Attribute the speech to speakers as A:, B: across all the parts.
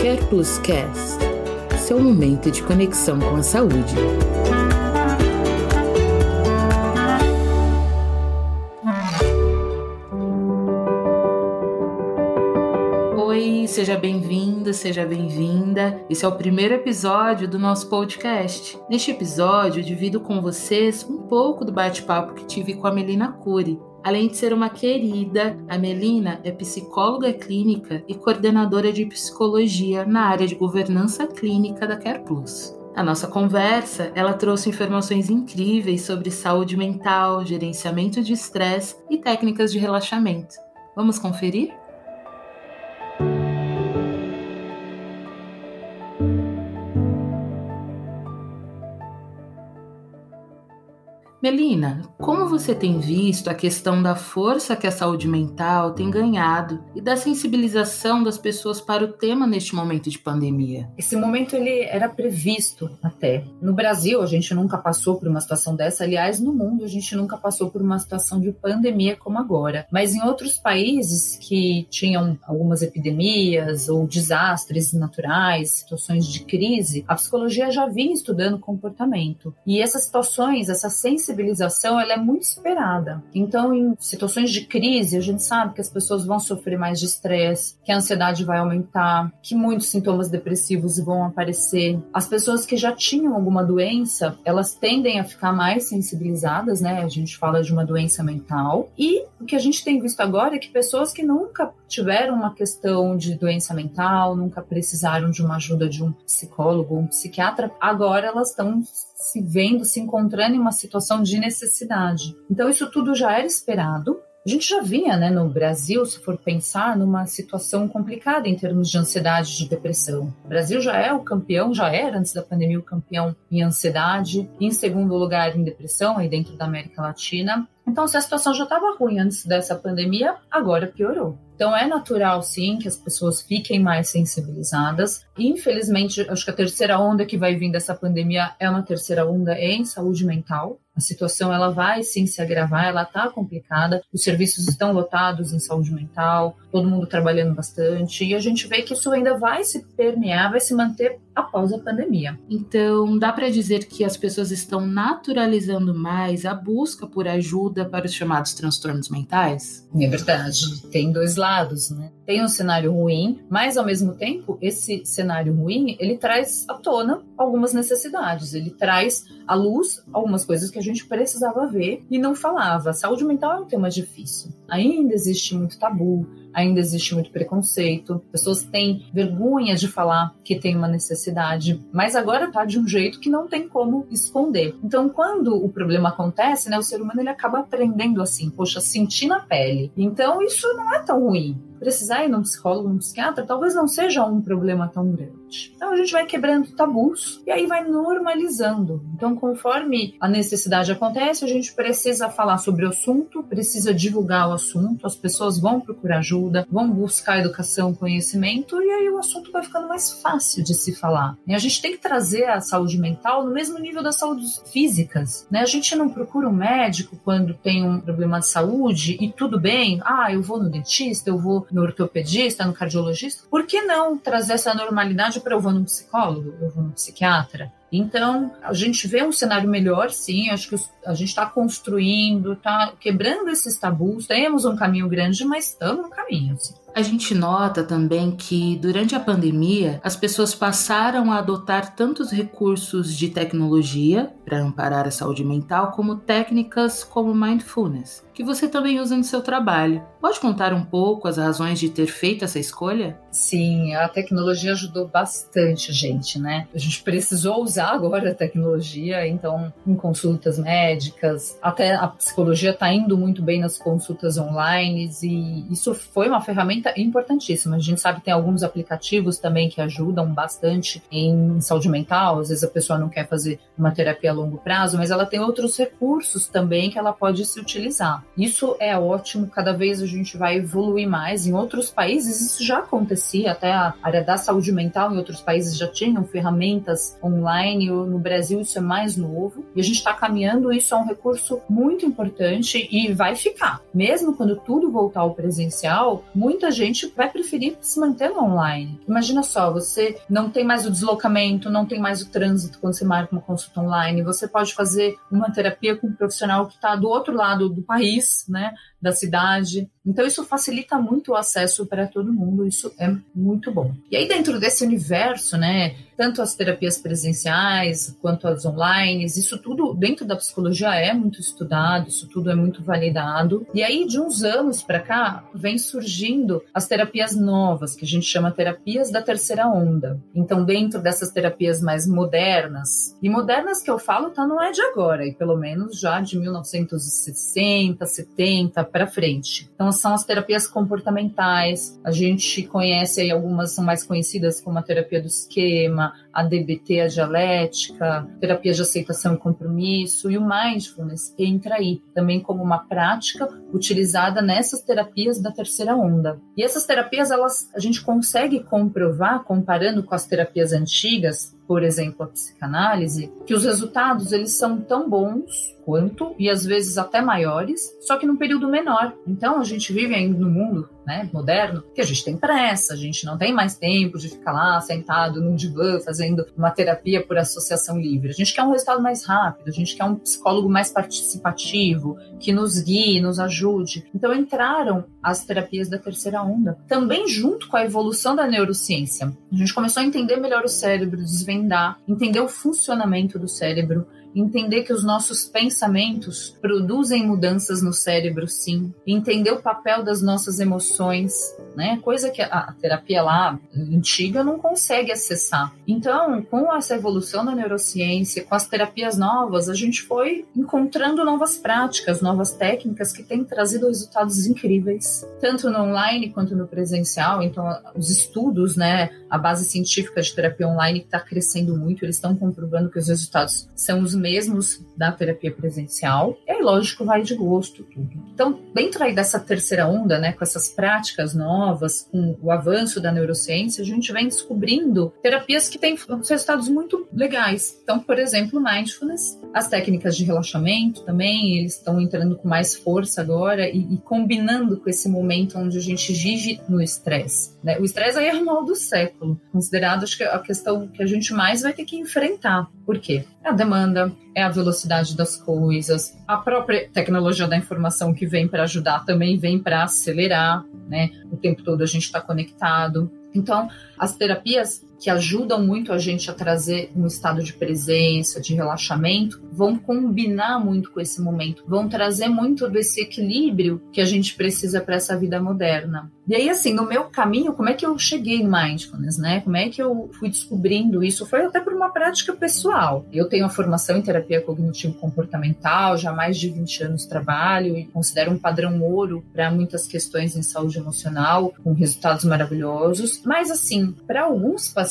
A: Care Plus Cast, seu momento de conexão com a saúde. Oi, seja bem-vindo, seja bem-vinda. Esse é o primeiro episódio do nosso podcast. Neste episódio, eu divido com vocês um pouco do bate-papo que tive com a Melina Cury, Além de ser uma querida, a Melina é psicóloga clínica e coordenadora de psicologia na área de governança clínica da Care Plus. Na nossa conversa, ela trouxe informações incríveis sobre saúde mental, gerenciamento de estresse e técnicas de relaxamento. Vamos conferir? Melina, como você tem visto a questão da força que a saúde mental tem ganhado e da sensibilização das pessoas para o tema neste momento de pandemia?
B: Esse momento ele era previsto até. No Brasil, a gente nunca passou por uma situação dessa. Aliás, no mundo, a gente nunca passou por uma situação de pandemia como agora. Mas em outros países que tinham algumas epidemias ou desastres naturais, situações de crise, a psicologia já vinha estudando comportamento. E essas situações, essa sensibilização sensibilização ela é muito esperada. Então, em situações de crise, a gente sabe que as pessoas vão sofrer mais de estresse, que a ansiedade vai aumentar, que muitos sintomas depressivos vão aparecer. As pessoas que já tinham alguma doença, elas tendem a ficar mais sensibilizadas, né? A gente fala de uma doença mental. E que a gente tem visto agora é que pessoas que nunca tiveram uma questão de doença mental, nunca precisaram de uma ajuda de um psicólogo um psiquiatra, agora elas estão se vendo, se encontrando em uma situação de necessidade. Então, isso tudo já era esperado. A gente já vinha, né, no Brasil, se for pensar, numa situação complicada em termos de ansiedade e de depressão. O Brasil já é o campeão, já era antes da pandemia o campeão em ansiedade, em segundo lugar em depressão, aí dentro da América Latina. Então, se a situação já estava ruim antes dessa pandemia, agora piorou. Então, é natural, sim, que as pessoas fiquem mais sensibilizadas. Infelizmente, acho que a terceira onda que vai vir dessa pandemia é uma terceira onda em saúde mental. A situação ela vai sim se agravar, ela está complicada. Os serviços estão lotados em saúde mental, todo mundo trabalhando bastante, e a gente vê que isso ainda vai se permear, vai se manter após a pandemia.
A: Então, dá para dizer que as pessoas estão naturalizando mais a busca por ajuda para os chamados transtornos mentais?
B: É verdade. Tem dois lados, né? Tem um cenário ruim, mas ao mesmo tempo, esse cenário ruim, ele traz à tona algumas necessidades, ele traz à luz algumas coisas que a gente precisava ver e não falava. Saúde mental é um tema difícil. Ainda existe muito tabu, ainda existe muito preconceito, pessoas têm vergonha de falar que tem uma necessidade, mas agora tá de um jeito que não tem como esconder. Então, quando o problema acontece, né, o ser humano ele acaba aprendendo assim, poxa, sentir na pele. Então, isso não é tão ruim precisar ir num psicólogo, num psiquiatra, talvez não seja um problema tão grande. Então a gente vai quebrando tabus e aí vai normalizando. Então, conforme a necessidade acontece, a gente precisa falar sobre o assunto, precisa divulgar o assunto, as pessoas vão procurar ajuda, vão buscar educação, conhecimento e aí o assunto vai ficando mais fácil de se falar. E a gente tem que trazer a saúde mental no mesmo nível das saúdes físicas, né? A gente não procura um médico quando tem um problema de saúde e tudo bem, ah, eu vou no dentista, eu vou no ortopedista, no cardiologista, por que não trazer essa normalidade para eu vou no psicólogo, eu vou no psiquiatra? Então, a gente vê um cenário melhor, sim. Acho que a gente está construindo, está quebrando esses tabus. Temos um caminho grande, mas estamos no caminho. Sim.
A: A gente nota também que durante a pandemia as pessoas passaram a adotar tantos recursos de tecnologia para amparar a saúde mental, como técnicas como mindfulness, que você também usa no seu trabalho. Pode contar um pouco as razões de ter feito essa escolha?
B: Sim, a tecnologia ajudou bastante a gente, né? A gente precisou usar agora a tecnologia, então, em consultas médicas, até a psicologia está indo muito bem nas consultas online e isso foi uma ferramenta importantíssima. A gente sabe que tem alguns aplicativos também que ajudam bastante em saúde mental. Às vezes a pessoa não quer fazer uma terapia a longo prazo, mas ela tem outros recursos também que ela pode se utilizar. Isso é ótimo, cada vez a gente vai evoluir mais. Em outros países isso já acontecia, até a área da saúde mental em outros países já tinham ferramentas online. No Brasil isso é mais novo e a gente está caminhando. Isso é um recurso muito importante e vai ficar. Mesmo quando tudo voltar ao presencial, muita gente vai preferir se manter online. Imagina só, você não tem mais o deslocamento, não tem mais o trânsito quando você marca uma consulta online. Você pode fazer uma terapia com um profissional que está do outro lado do país, né? da cidade. Então, isso facilita muito o acesso para todo mundo, isso é muito bom. E aí, dentro desse universo, né, tanto as terapias presenciais quanto as online, isso tudo dentro da psicologia é muito estudado, isso tudo é muito validado. E aí, de uns anos para cá, vem surgindo as terapias novas, que a gente chama terapias da terceira onda. Então, dentro dessas terapias mais modernas, e modernas que eu falo, tá, não é de agora, e pelo menos já de 1960, 70 para frente. Então, são as terapias comportamentais. A gente conhece aí algumas são mais conhecidas como a terapia do esquema, a DBT, a dialética, terapia de aceitação e compromisso e o mindfulness entra aí também como uma prática utilizada nessas terapias da terceira onda. E essas terapias elas a gente consegue comprovar comparando com as terapias antigas, por exemplo, a psicanálise, que os resultados eles são tão bons quanto e às vezes até maiores, só que num período menor. Então a gente vive ainda no mundo né, moderno que a gente tem pressa, a gente não tem mais tempo de ficar lá sentado num divã fazendo uma terapia por associação livre. A gente quer um resultado mais rápido, a gente quer um psicólogo mais participativo, que nos guie, nos ajude. Então entraram as terapias da terceira onda, também junto com a evolução da neurociência. A gente começou a entender melhor o cérebro, desvendar, entender o funcionamento do cérebro, entender que os nossos pensamentos produzem mudanças no cérebro, sim, entender o papel das nossas emoções, né? Coisa que a terapia lá antiga não consegue acessar. Então, com essa evolução da neurociência, com as terapias novas, a gente foi encontrando novas práticas, novas técnicas que têm trazido resultados incríveis, tanto no online quanto no presencial. Então, os estudos, né, a base científica de terapia online está crescendo muito, eles estão comprovando que os resultados são os mesmos da terapia presencial. E aí, lógico, vai de gosto tudo. Então, dentro aí dessa terceira onda, né, com essas práticas novas, com o avanço da neurociência, a gente vem descobrindo terapias que têm resultados muito legais. Então, por exemplo, mindfulness, as técnicas de relaxamento também, eles estão entrando com mais força agora e, e combinando com esse momento onde a gente vive no estresse. Né? O estresse aí é o mal do século, considerado acho que a questão que a gente mais vai ter que enfrentar. Por quê? É a demanda, é a velocidade das coisas, a própria tecnologia da informação que vem para ajudar também vem para acelerar, né? O tempo todo a gente está conectado. Então, as terapias que ajudam muito a gente a trazer um estado de presença, de relaxamento, vão combinar muito com esse momento, vão trazer muito desse equilíbrio que a gente precisa para essa vida moderna. E aí, assim, no meu caminho, como é que eu cheguei no mindfulness, né? Como é que eu fui descobrindo isso? Foi até por uma prática pessoal. Eu tenho a formação em terapia cognitivo-comportamental, já há mais de 20 anos trabalho e considero um padrão ouro para muitas questões em saúde emocional, com resultados maravilhosos. Mas, assim, para alguns pacientes,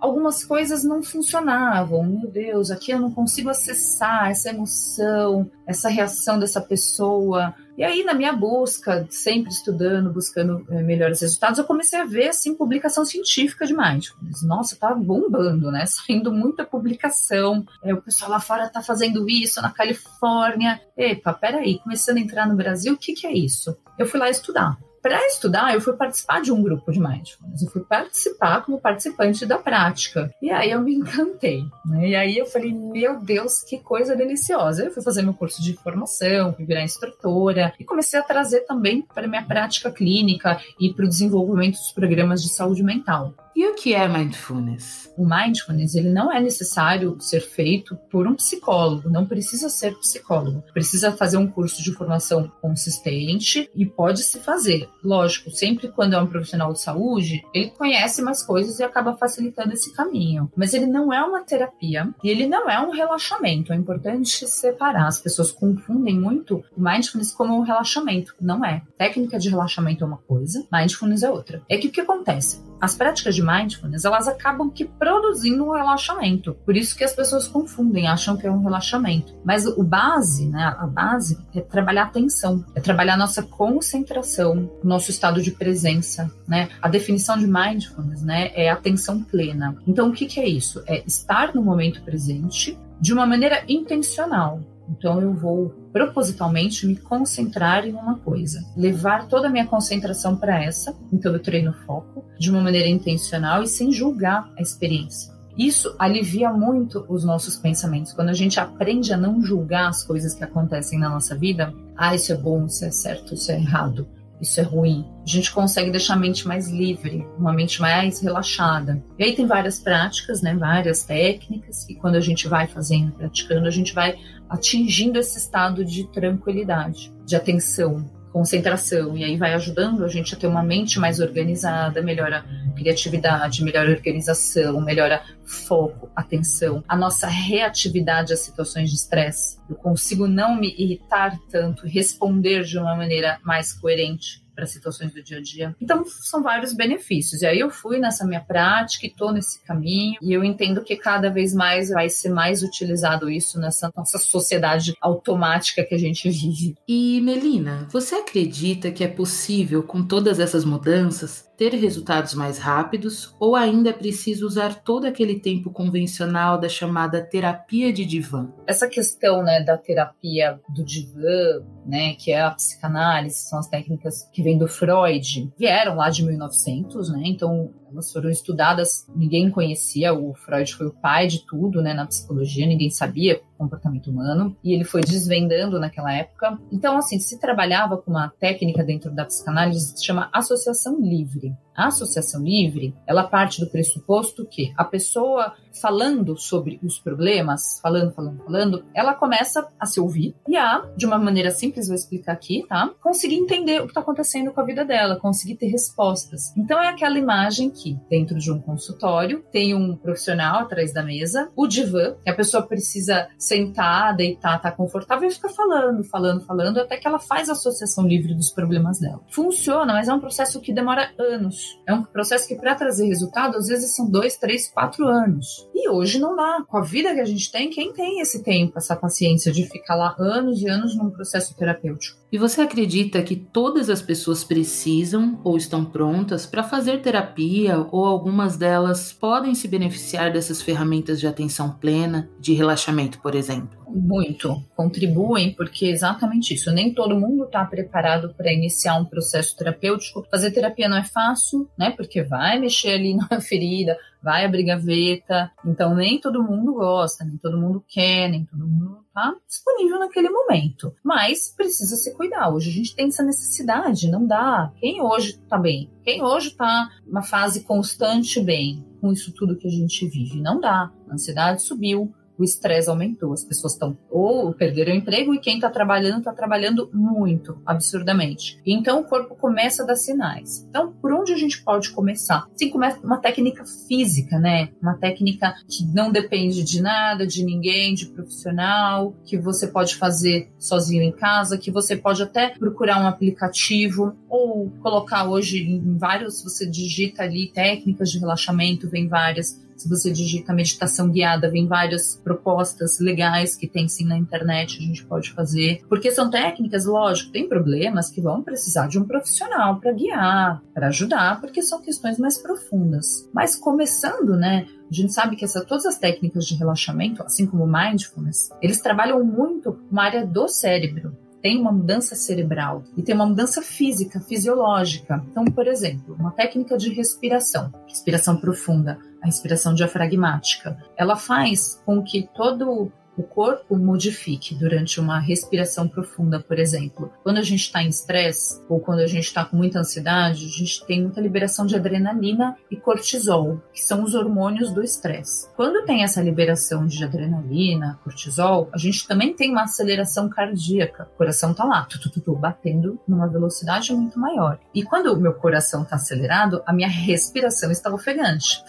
B: algumas coisas não funcionavam. Meu Deus, aqui eu não consigo acessar essa emoção, essa reação dessa pessoa. E aí, na minha busca, sempre estudando, buscando é, melhores resultados, eu comecei a ver, assim, publicação científica de mindfulness. Nossa, tá bombando, né? Saindo muita publicação. É, o pessoal lá fora tá fazendo isso, na Califórnia. Epa, peraí, começando a entrar no Brasil, o que que é isso? Eu fui lá estudar para estudar, eu fui participar de um grupo de mindfulness. Eu fui participar como participante da prática. E aí eu me encantei. Né? E aí eu falei, meu Deus, que coisa deliciosa. Eu fui fazer meu curso de formação, fui virar instrutora e comecei a trazer também para minha prática clínica e para o desenvolvimento dos programas de saúde mental. E o
A: que é mindfulness?
B: O mindfulness, ele não é necessário ser feito por um psicólogo, não precisa ser psicólogo. Precisa fazer um curso de formação consistente e pode se fazer. Lógico, sempre quando é um profissional de saúde, ele conhece mais coisas e acaba facilitando esse caminho. Mas ele não é uma terapia e ele não é um relaxamento. É importante separar. As pessoas confundem muito o mindfulness como um relaxamento. Não é. Técnica de relaxamento é uma coisa, mindfulness é outra. É que o que acontece? As práticas de mindfulness, elas acabam que produzindo um relaxamento. Por isso que as pessoas confundem, acham que é um relaxamento. Mas o base, né, a base é trabalhar a atenção, é trabalhar a nossa concentração, nosso estado de presença, né? A definição de mindfulness, né, é atenção plena. Então, o que, que é isso? É estar no momento presente de uma maneira intencional. Então eu vou propositalmente me concentrar em uma coisa, levar toda a minha concentração para essa. Então eu treino foco de uma maneira intencional e sem julgar a experiência. Isso alivia muito os nossos pensamentos. Quando a gente aprende a não julgar as coisas que acontecem na nossa vida, ah, isso é bom, isso é certo, isso é errado isso é ruim. A gente consegue deixar a mente mais livre, uma mente mais relaxada. E aí tem várias práticas, né, várias técnicas, e quando a gente vai fazendo, praticando, a gente vai atingindo esse estado de tranquilidade, de atenção, concentração, e aí vai ajudando a gente a ter uma mente mais organizada, melhora criatividade, melhora organização, melhora foco, atenção, a nossa reatividade às situações de estresse. Eu consigo não me irritar tanto, responder de uma maneira mais coerente para situações do dia a dia. Então, são vários benefícios. E aí eu fui nessa minha prática e estou nesse caminho, e eu entendo que cada vez mais vai ser mais utilizado isso nessa nossa sociedade automática que a gente vive.
A: E Melina, você acredita que é possível, com todas essas mudanças, ter resultados mais rápidos ou ainda é preciso usar todo aquele tempo convencional da chamada terapia de divã?
B: Essa questão né, da terapia do divã, né, que é a psicanálise, são as técnicas que vêm do Freud, vieram lá de 1900, né? Então elas foram estudadas, ninguém conhecia, o Freud foi o pai de tudo, né, na psicologia, ninguém sabia comportamento humano, e ele foi desvendando naquela época. Então, assim, se trabalhava com uma técnica dentro da psicanálise que se chama associação livre. A associação livre, ela parte do pressuposto que a pessoa falando sobre os problemas, falando, falando, falando, ela começa a se ouvir e a, de uma maneira simples, vou explicar aqui, tá? Conseguir entender o que está acontecendo com a vida dela, conseguir ter respostas. Então é aquela imagem que dentro de um consultório tem um profissional atrás da mesa, o divã, que a pessoa precisa sentar, deitar, estar tá confortável e ficar falando, falando, falando, até que ela faz a associação livre dos problemas dela. Funciona, mas é um processo que demora anos é um processo que, para trazer resultado, às vezes são dois, três, quatro anos. E hoje não dá. Com a vida que a gente tem, quem tem esse tempo, essa paciência de ficar lá anos e anos num processo terapêutico?
A: E você acredita que todas as pessoas precisam ou estão prontas para fazer terapia ou algumas delas podem se beneficiar dessas ferramentas de atenção plena, de relaxamento, por exemplo?
B: Muito. Contribuem porque é exatamente isso. Nem todo mundo está preparado para iniciar um processo terapêutico. Fazer terapia não é fácil, né? Porque vai mexer ali na ferida, vai abrir gaveta. Então nem todo mundo gosta, nem todo mundo quer, nem todo mundo está disponível naquele momento. Mas precisa se cuidar. Hoje a gente tem essa necessidade, não dá. Quem hoje está bem? Quem hoje está numa fase constante bem com isso tudo que a gente vive? Não dá. A ansiedade subiu, o estresse aumentou. As pessoas estão ou perderam o emprego e quem está trabalhando está trabalhando muito, absurdamente. Então o corpo começa a dar sinais. Então, por onde a gente pode começar? Sim, começa uma técnica física, né? Uma técnica que não depende de nada, de ninguém, de profissional, que você pode fazer sozinho em casa, que você pode até procurar um aplicativo ou colocar hoje em vários, você digita ali técnicas de relaxamento, vem várias se você digita meditação guiada, vem várias propostas legais que tem sim na internet, a gente pode fazer. Porque são técnicas, lógico, tem problemas que vão precisar de um profissional para guiar, para ajudar, porque são questões mais profundas. Mas começando, né? A gente sabe que essa, todas as técnicas de relaxamento, assim como mindfulness, eles trabalham muito uma área do cérebro tem uma mudança cerebral e tem uma mudança física, fisiológica. Então, por exemplo, uma técnica de respiração, respiração profunda, a respiração diafragmática, ela faz com que todo o corpo modifique durante uma respiração profunda, por exemplo. Quando a gente está em estresse ou quando a gente está com muita ansiedade, a gente tem muita liberação de adrenalina e cortisol, que são os hormônios do estresse. Quando tem essa liberação de adrenalina, cortisol, a gente também tem uma aceleração cardíaca. O coração tá lá, tu, tu, tu, batendo numa velocidade muito maior. E quando o meu coração está acelerado, a minha respiração está ofegante.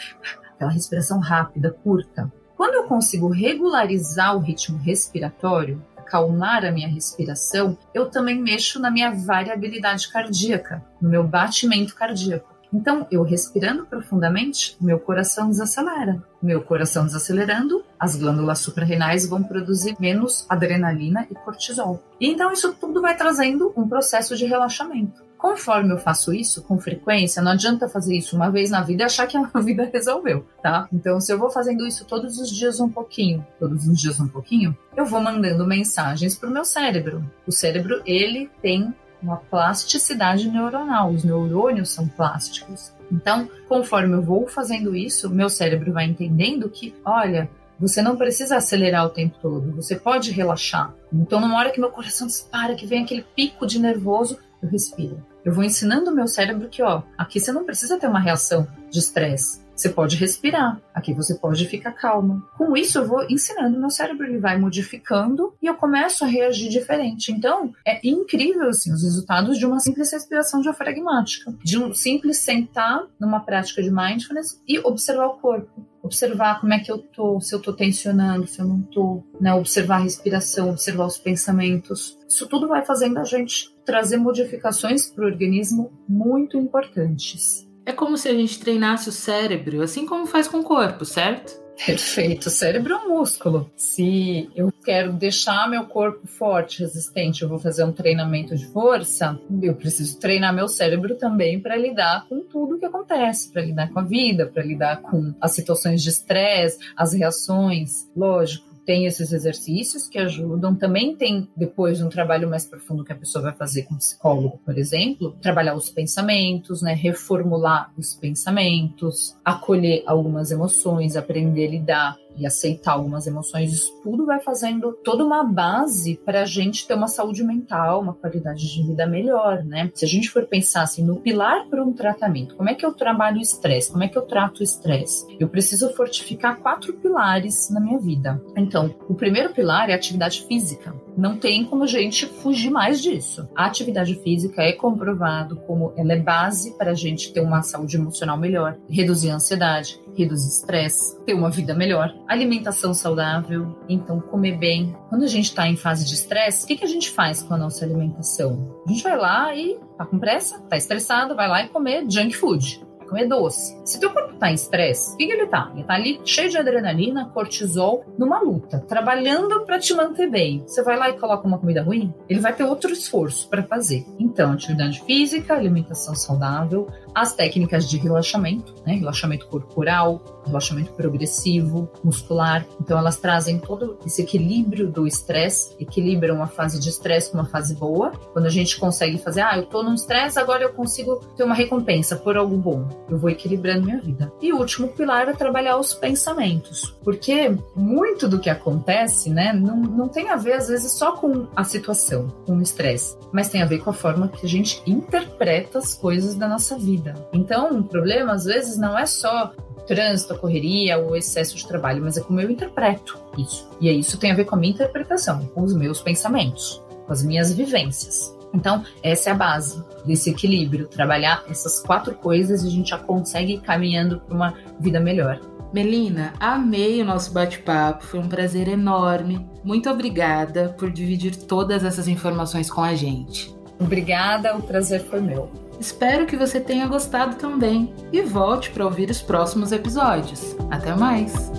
B: Aquela respiração rápida, curta. Quando eu consigo regularizar o ritmo respiratório, acalmar a minha respiração, eu também mexo na minha variabilidade cardíaca, no meu batimento cardíaco. Então, eu respirando profundamente, meu coração desacelera. Meu coração desacelerando, as glândulas suprarrenais vão produzir menos adrenalina e cortisol. E então isso tudo vai trazendo um processo de relaxamento. Conforme eu faço isso com frequência, não adianta fazer isso uma vez na vida e achar que a vida resolveu, tá? Então, se eu vou fazendo isso todos os dias um pouquinho, todos os dias um pouquinho, eu vou mandando mensagens para o meu cérebro. O cérebro, ele tem uma plasticidade neuronal, os neurônios são plásticos. Então, conforme eu vou fazendo isso, meu cérebro vai entendendo que, olha, você não precisa acelerar o tempo todo, você pode relaxar. Então, numa hora que meu coração dispara, que vem aquele pico de nervoso, eu respiro. Eu vou ensinando o meu cérebro que, ó, aqui você não precisa ter uma reação de estresse. Você pode respirar, aqui você pode ficar calma. Com isso, eu vou ensinando meu cérebro, ele vai modificando e eu começo a reagir diferente. Então, é incrível assim, os resultados de uma simples respiração diafragmática, de um simples sentar numa prática de mindfulness e observar o corpo observar como é que eu tô, se eu tô tensionando, se eu não tô, né? Observar a respiração, observar os pensamentos. Isso tudo vai fazendo a gente trazer modificações para o organismo muito importantes.
A: É como se a gente treinasse o cérebro, assim como faz com o corpo, certo?
B: Perfeito. O cérebro é um músculo. Se eu quero deixar meu corpo forte, resistente, eu vou fazer um treinamento de força, eu preciso treinar meu cérebro também para lidar com tudo que acontece, para lidar com a vida, para lidar com as situações de estresse, as reações. Lógico, tem esses exercícios que ajudam. Também tem, depois, um trabalho mais profundo que a pessoa vai fazer com o psicólogo, por exemplo, trabalhar os pensamentos, né? reformular os pensamentos, acolher algumas emoções, aprender a lidar e aceitar algumas emoções, isso tudo vai fazendo toda uma base para a gente ter uma saúde mental, uma qualidade de vida melhor, né? Se a gente for pensar assim no pilar para um tratamento, como é que eu trabalho o estresse? Como é que eu trato o estresse? Eu preciso fortificar quatro pilares na minha vida. Então, o primeiro pilar é a atividade física. Não tem como a gente fugir mais disso. A atividade física é comprovado como ela é base para a gente ter uma saúde emocional melhor, reduzir a ansiedade, reduzir estresse, ter uma vida melhor. Alimentação saudável, então comer bem. Quando a gente está em fase de estresse, o que, que a gente faz com a nossa alimentação? A gente vai lá e tá com pressa, tá estressado, vai lá e comer junk food comer doce. Se teu corpo tá em estresse, o que, que ele tá? Ele tá ali cheio de adrenalina, cortisol, numa luta, trabalhando para te manter bem. Você vai lá e coloca uma comida ruim, ele vai ter outro esforço para fazer. Então, atividade física, alimentação saudável, as técnicas de relaxamento, né? Relaxamento corporal, relaxamento progressivo, muscular. Então, elas trazem todo esse equilíbrio do estresse, equilibram uma fase de estresse com uma fase boa. Quando a gente consegue fazer, ah, eu tô num estresse, agora eu consigo ter uma recompensa por algo bom. Eu vou equilibrando minha vida. E o último pilar é trabalhar os pensamentos. Porque muito do que acontece, né, não, não tem a ver, às vezes, só com a situação, com o estresse, mas tem a ver com a forma que a gente interpreta as coisas da nossa vida. Então, o problema às vezes não é só trânsito, a correria, o excesso de trabalho, mas é como eu interpreto isso. E isso tem a ver com a minha interpretação, com os meus pensamentos, com as minhas vivências. Então, essa é a base desse equilíbrio, trabalhar essas quatro coisas e a gente já consegue ir caminhando para uma vida melhor.
A: Melina, amei o nosso bate-papo, foi um prazer enorme. Muito obrigada por dividir todas essas informações com a gente.
B: Obrigada, o prazer foi meu.
A: Espero que você tenha gostado também e volte para ouvir os próximos episódios. Até mais!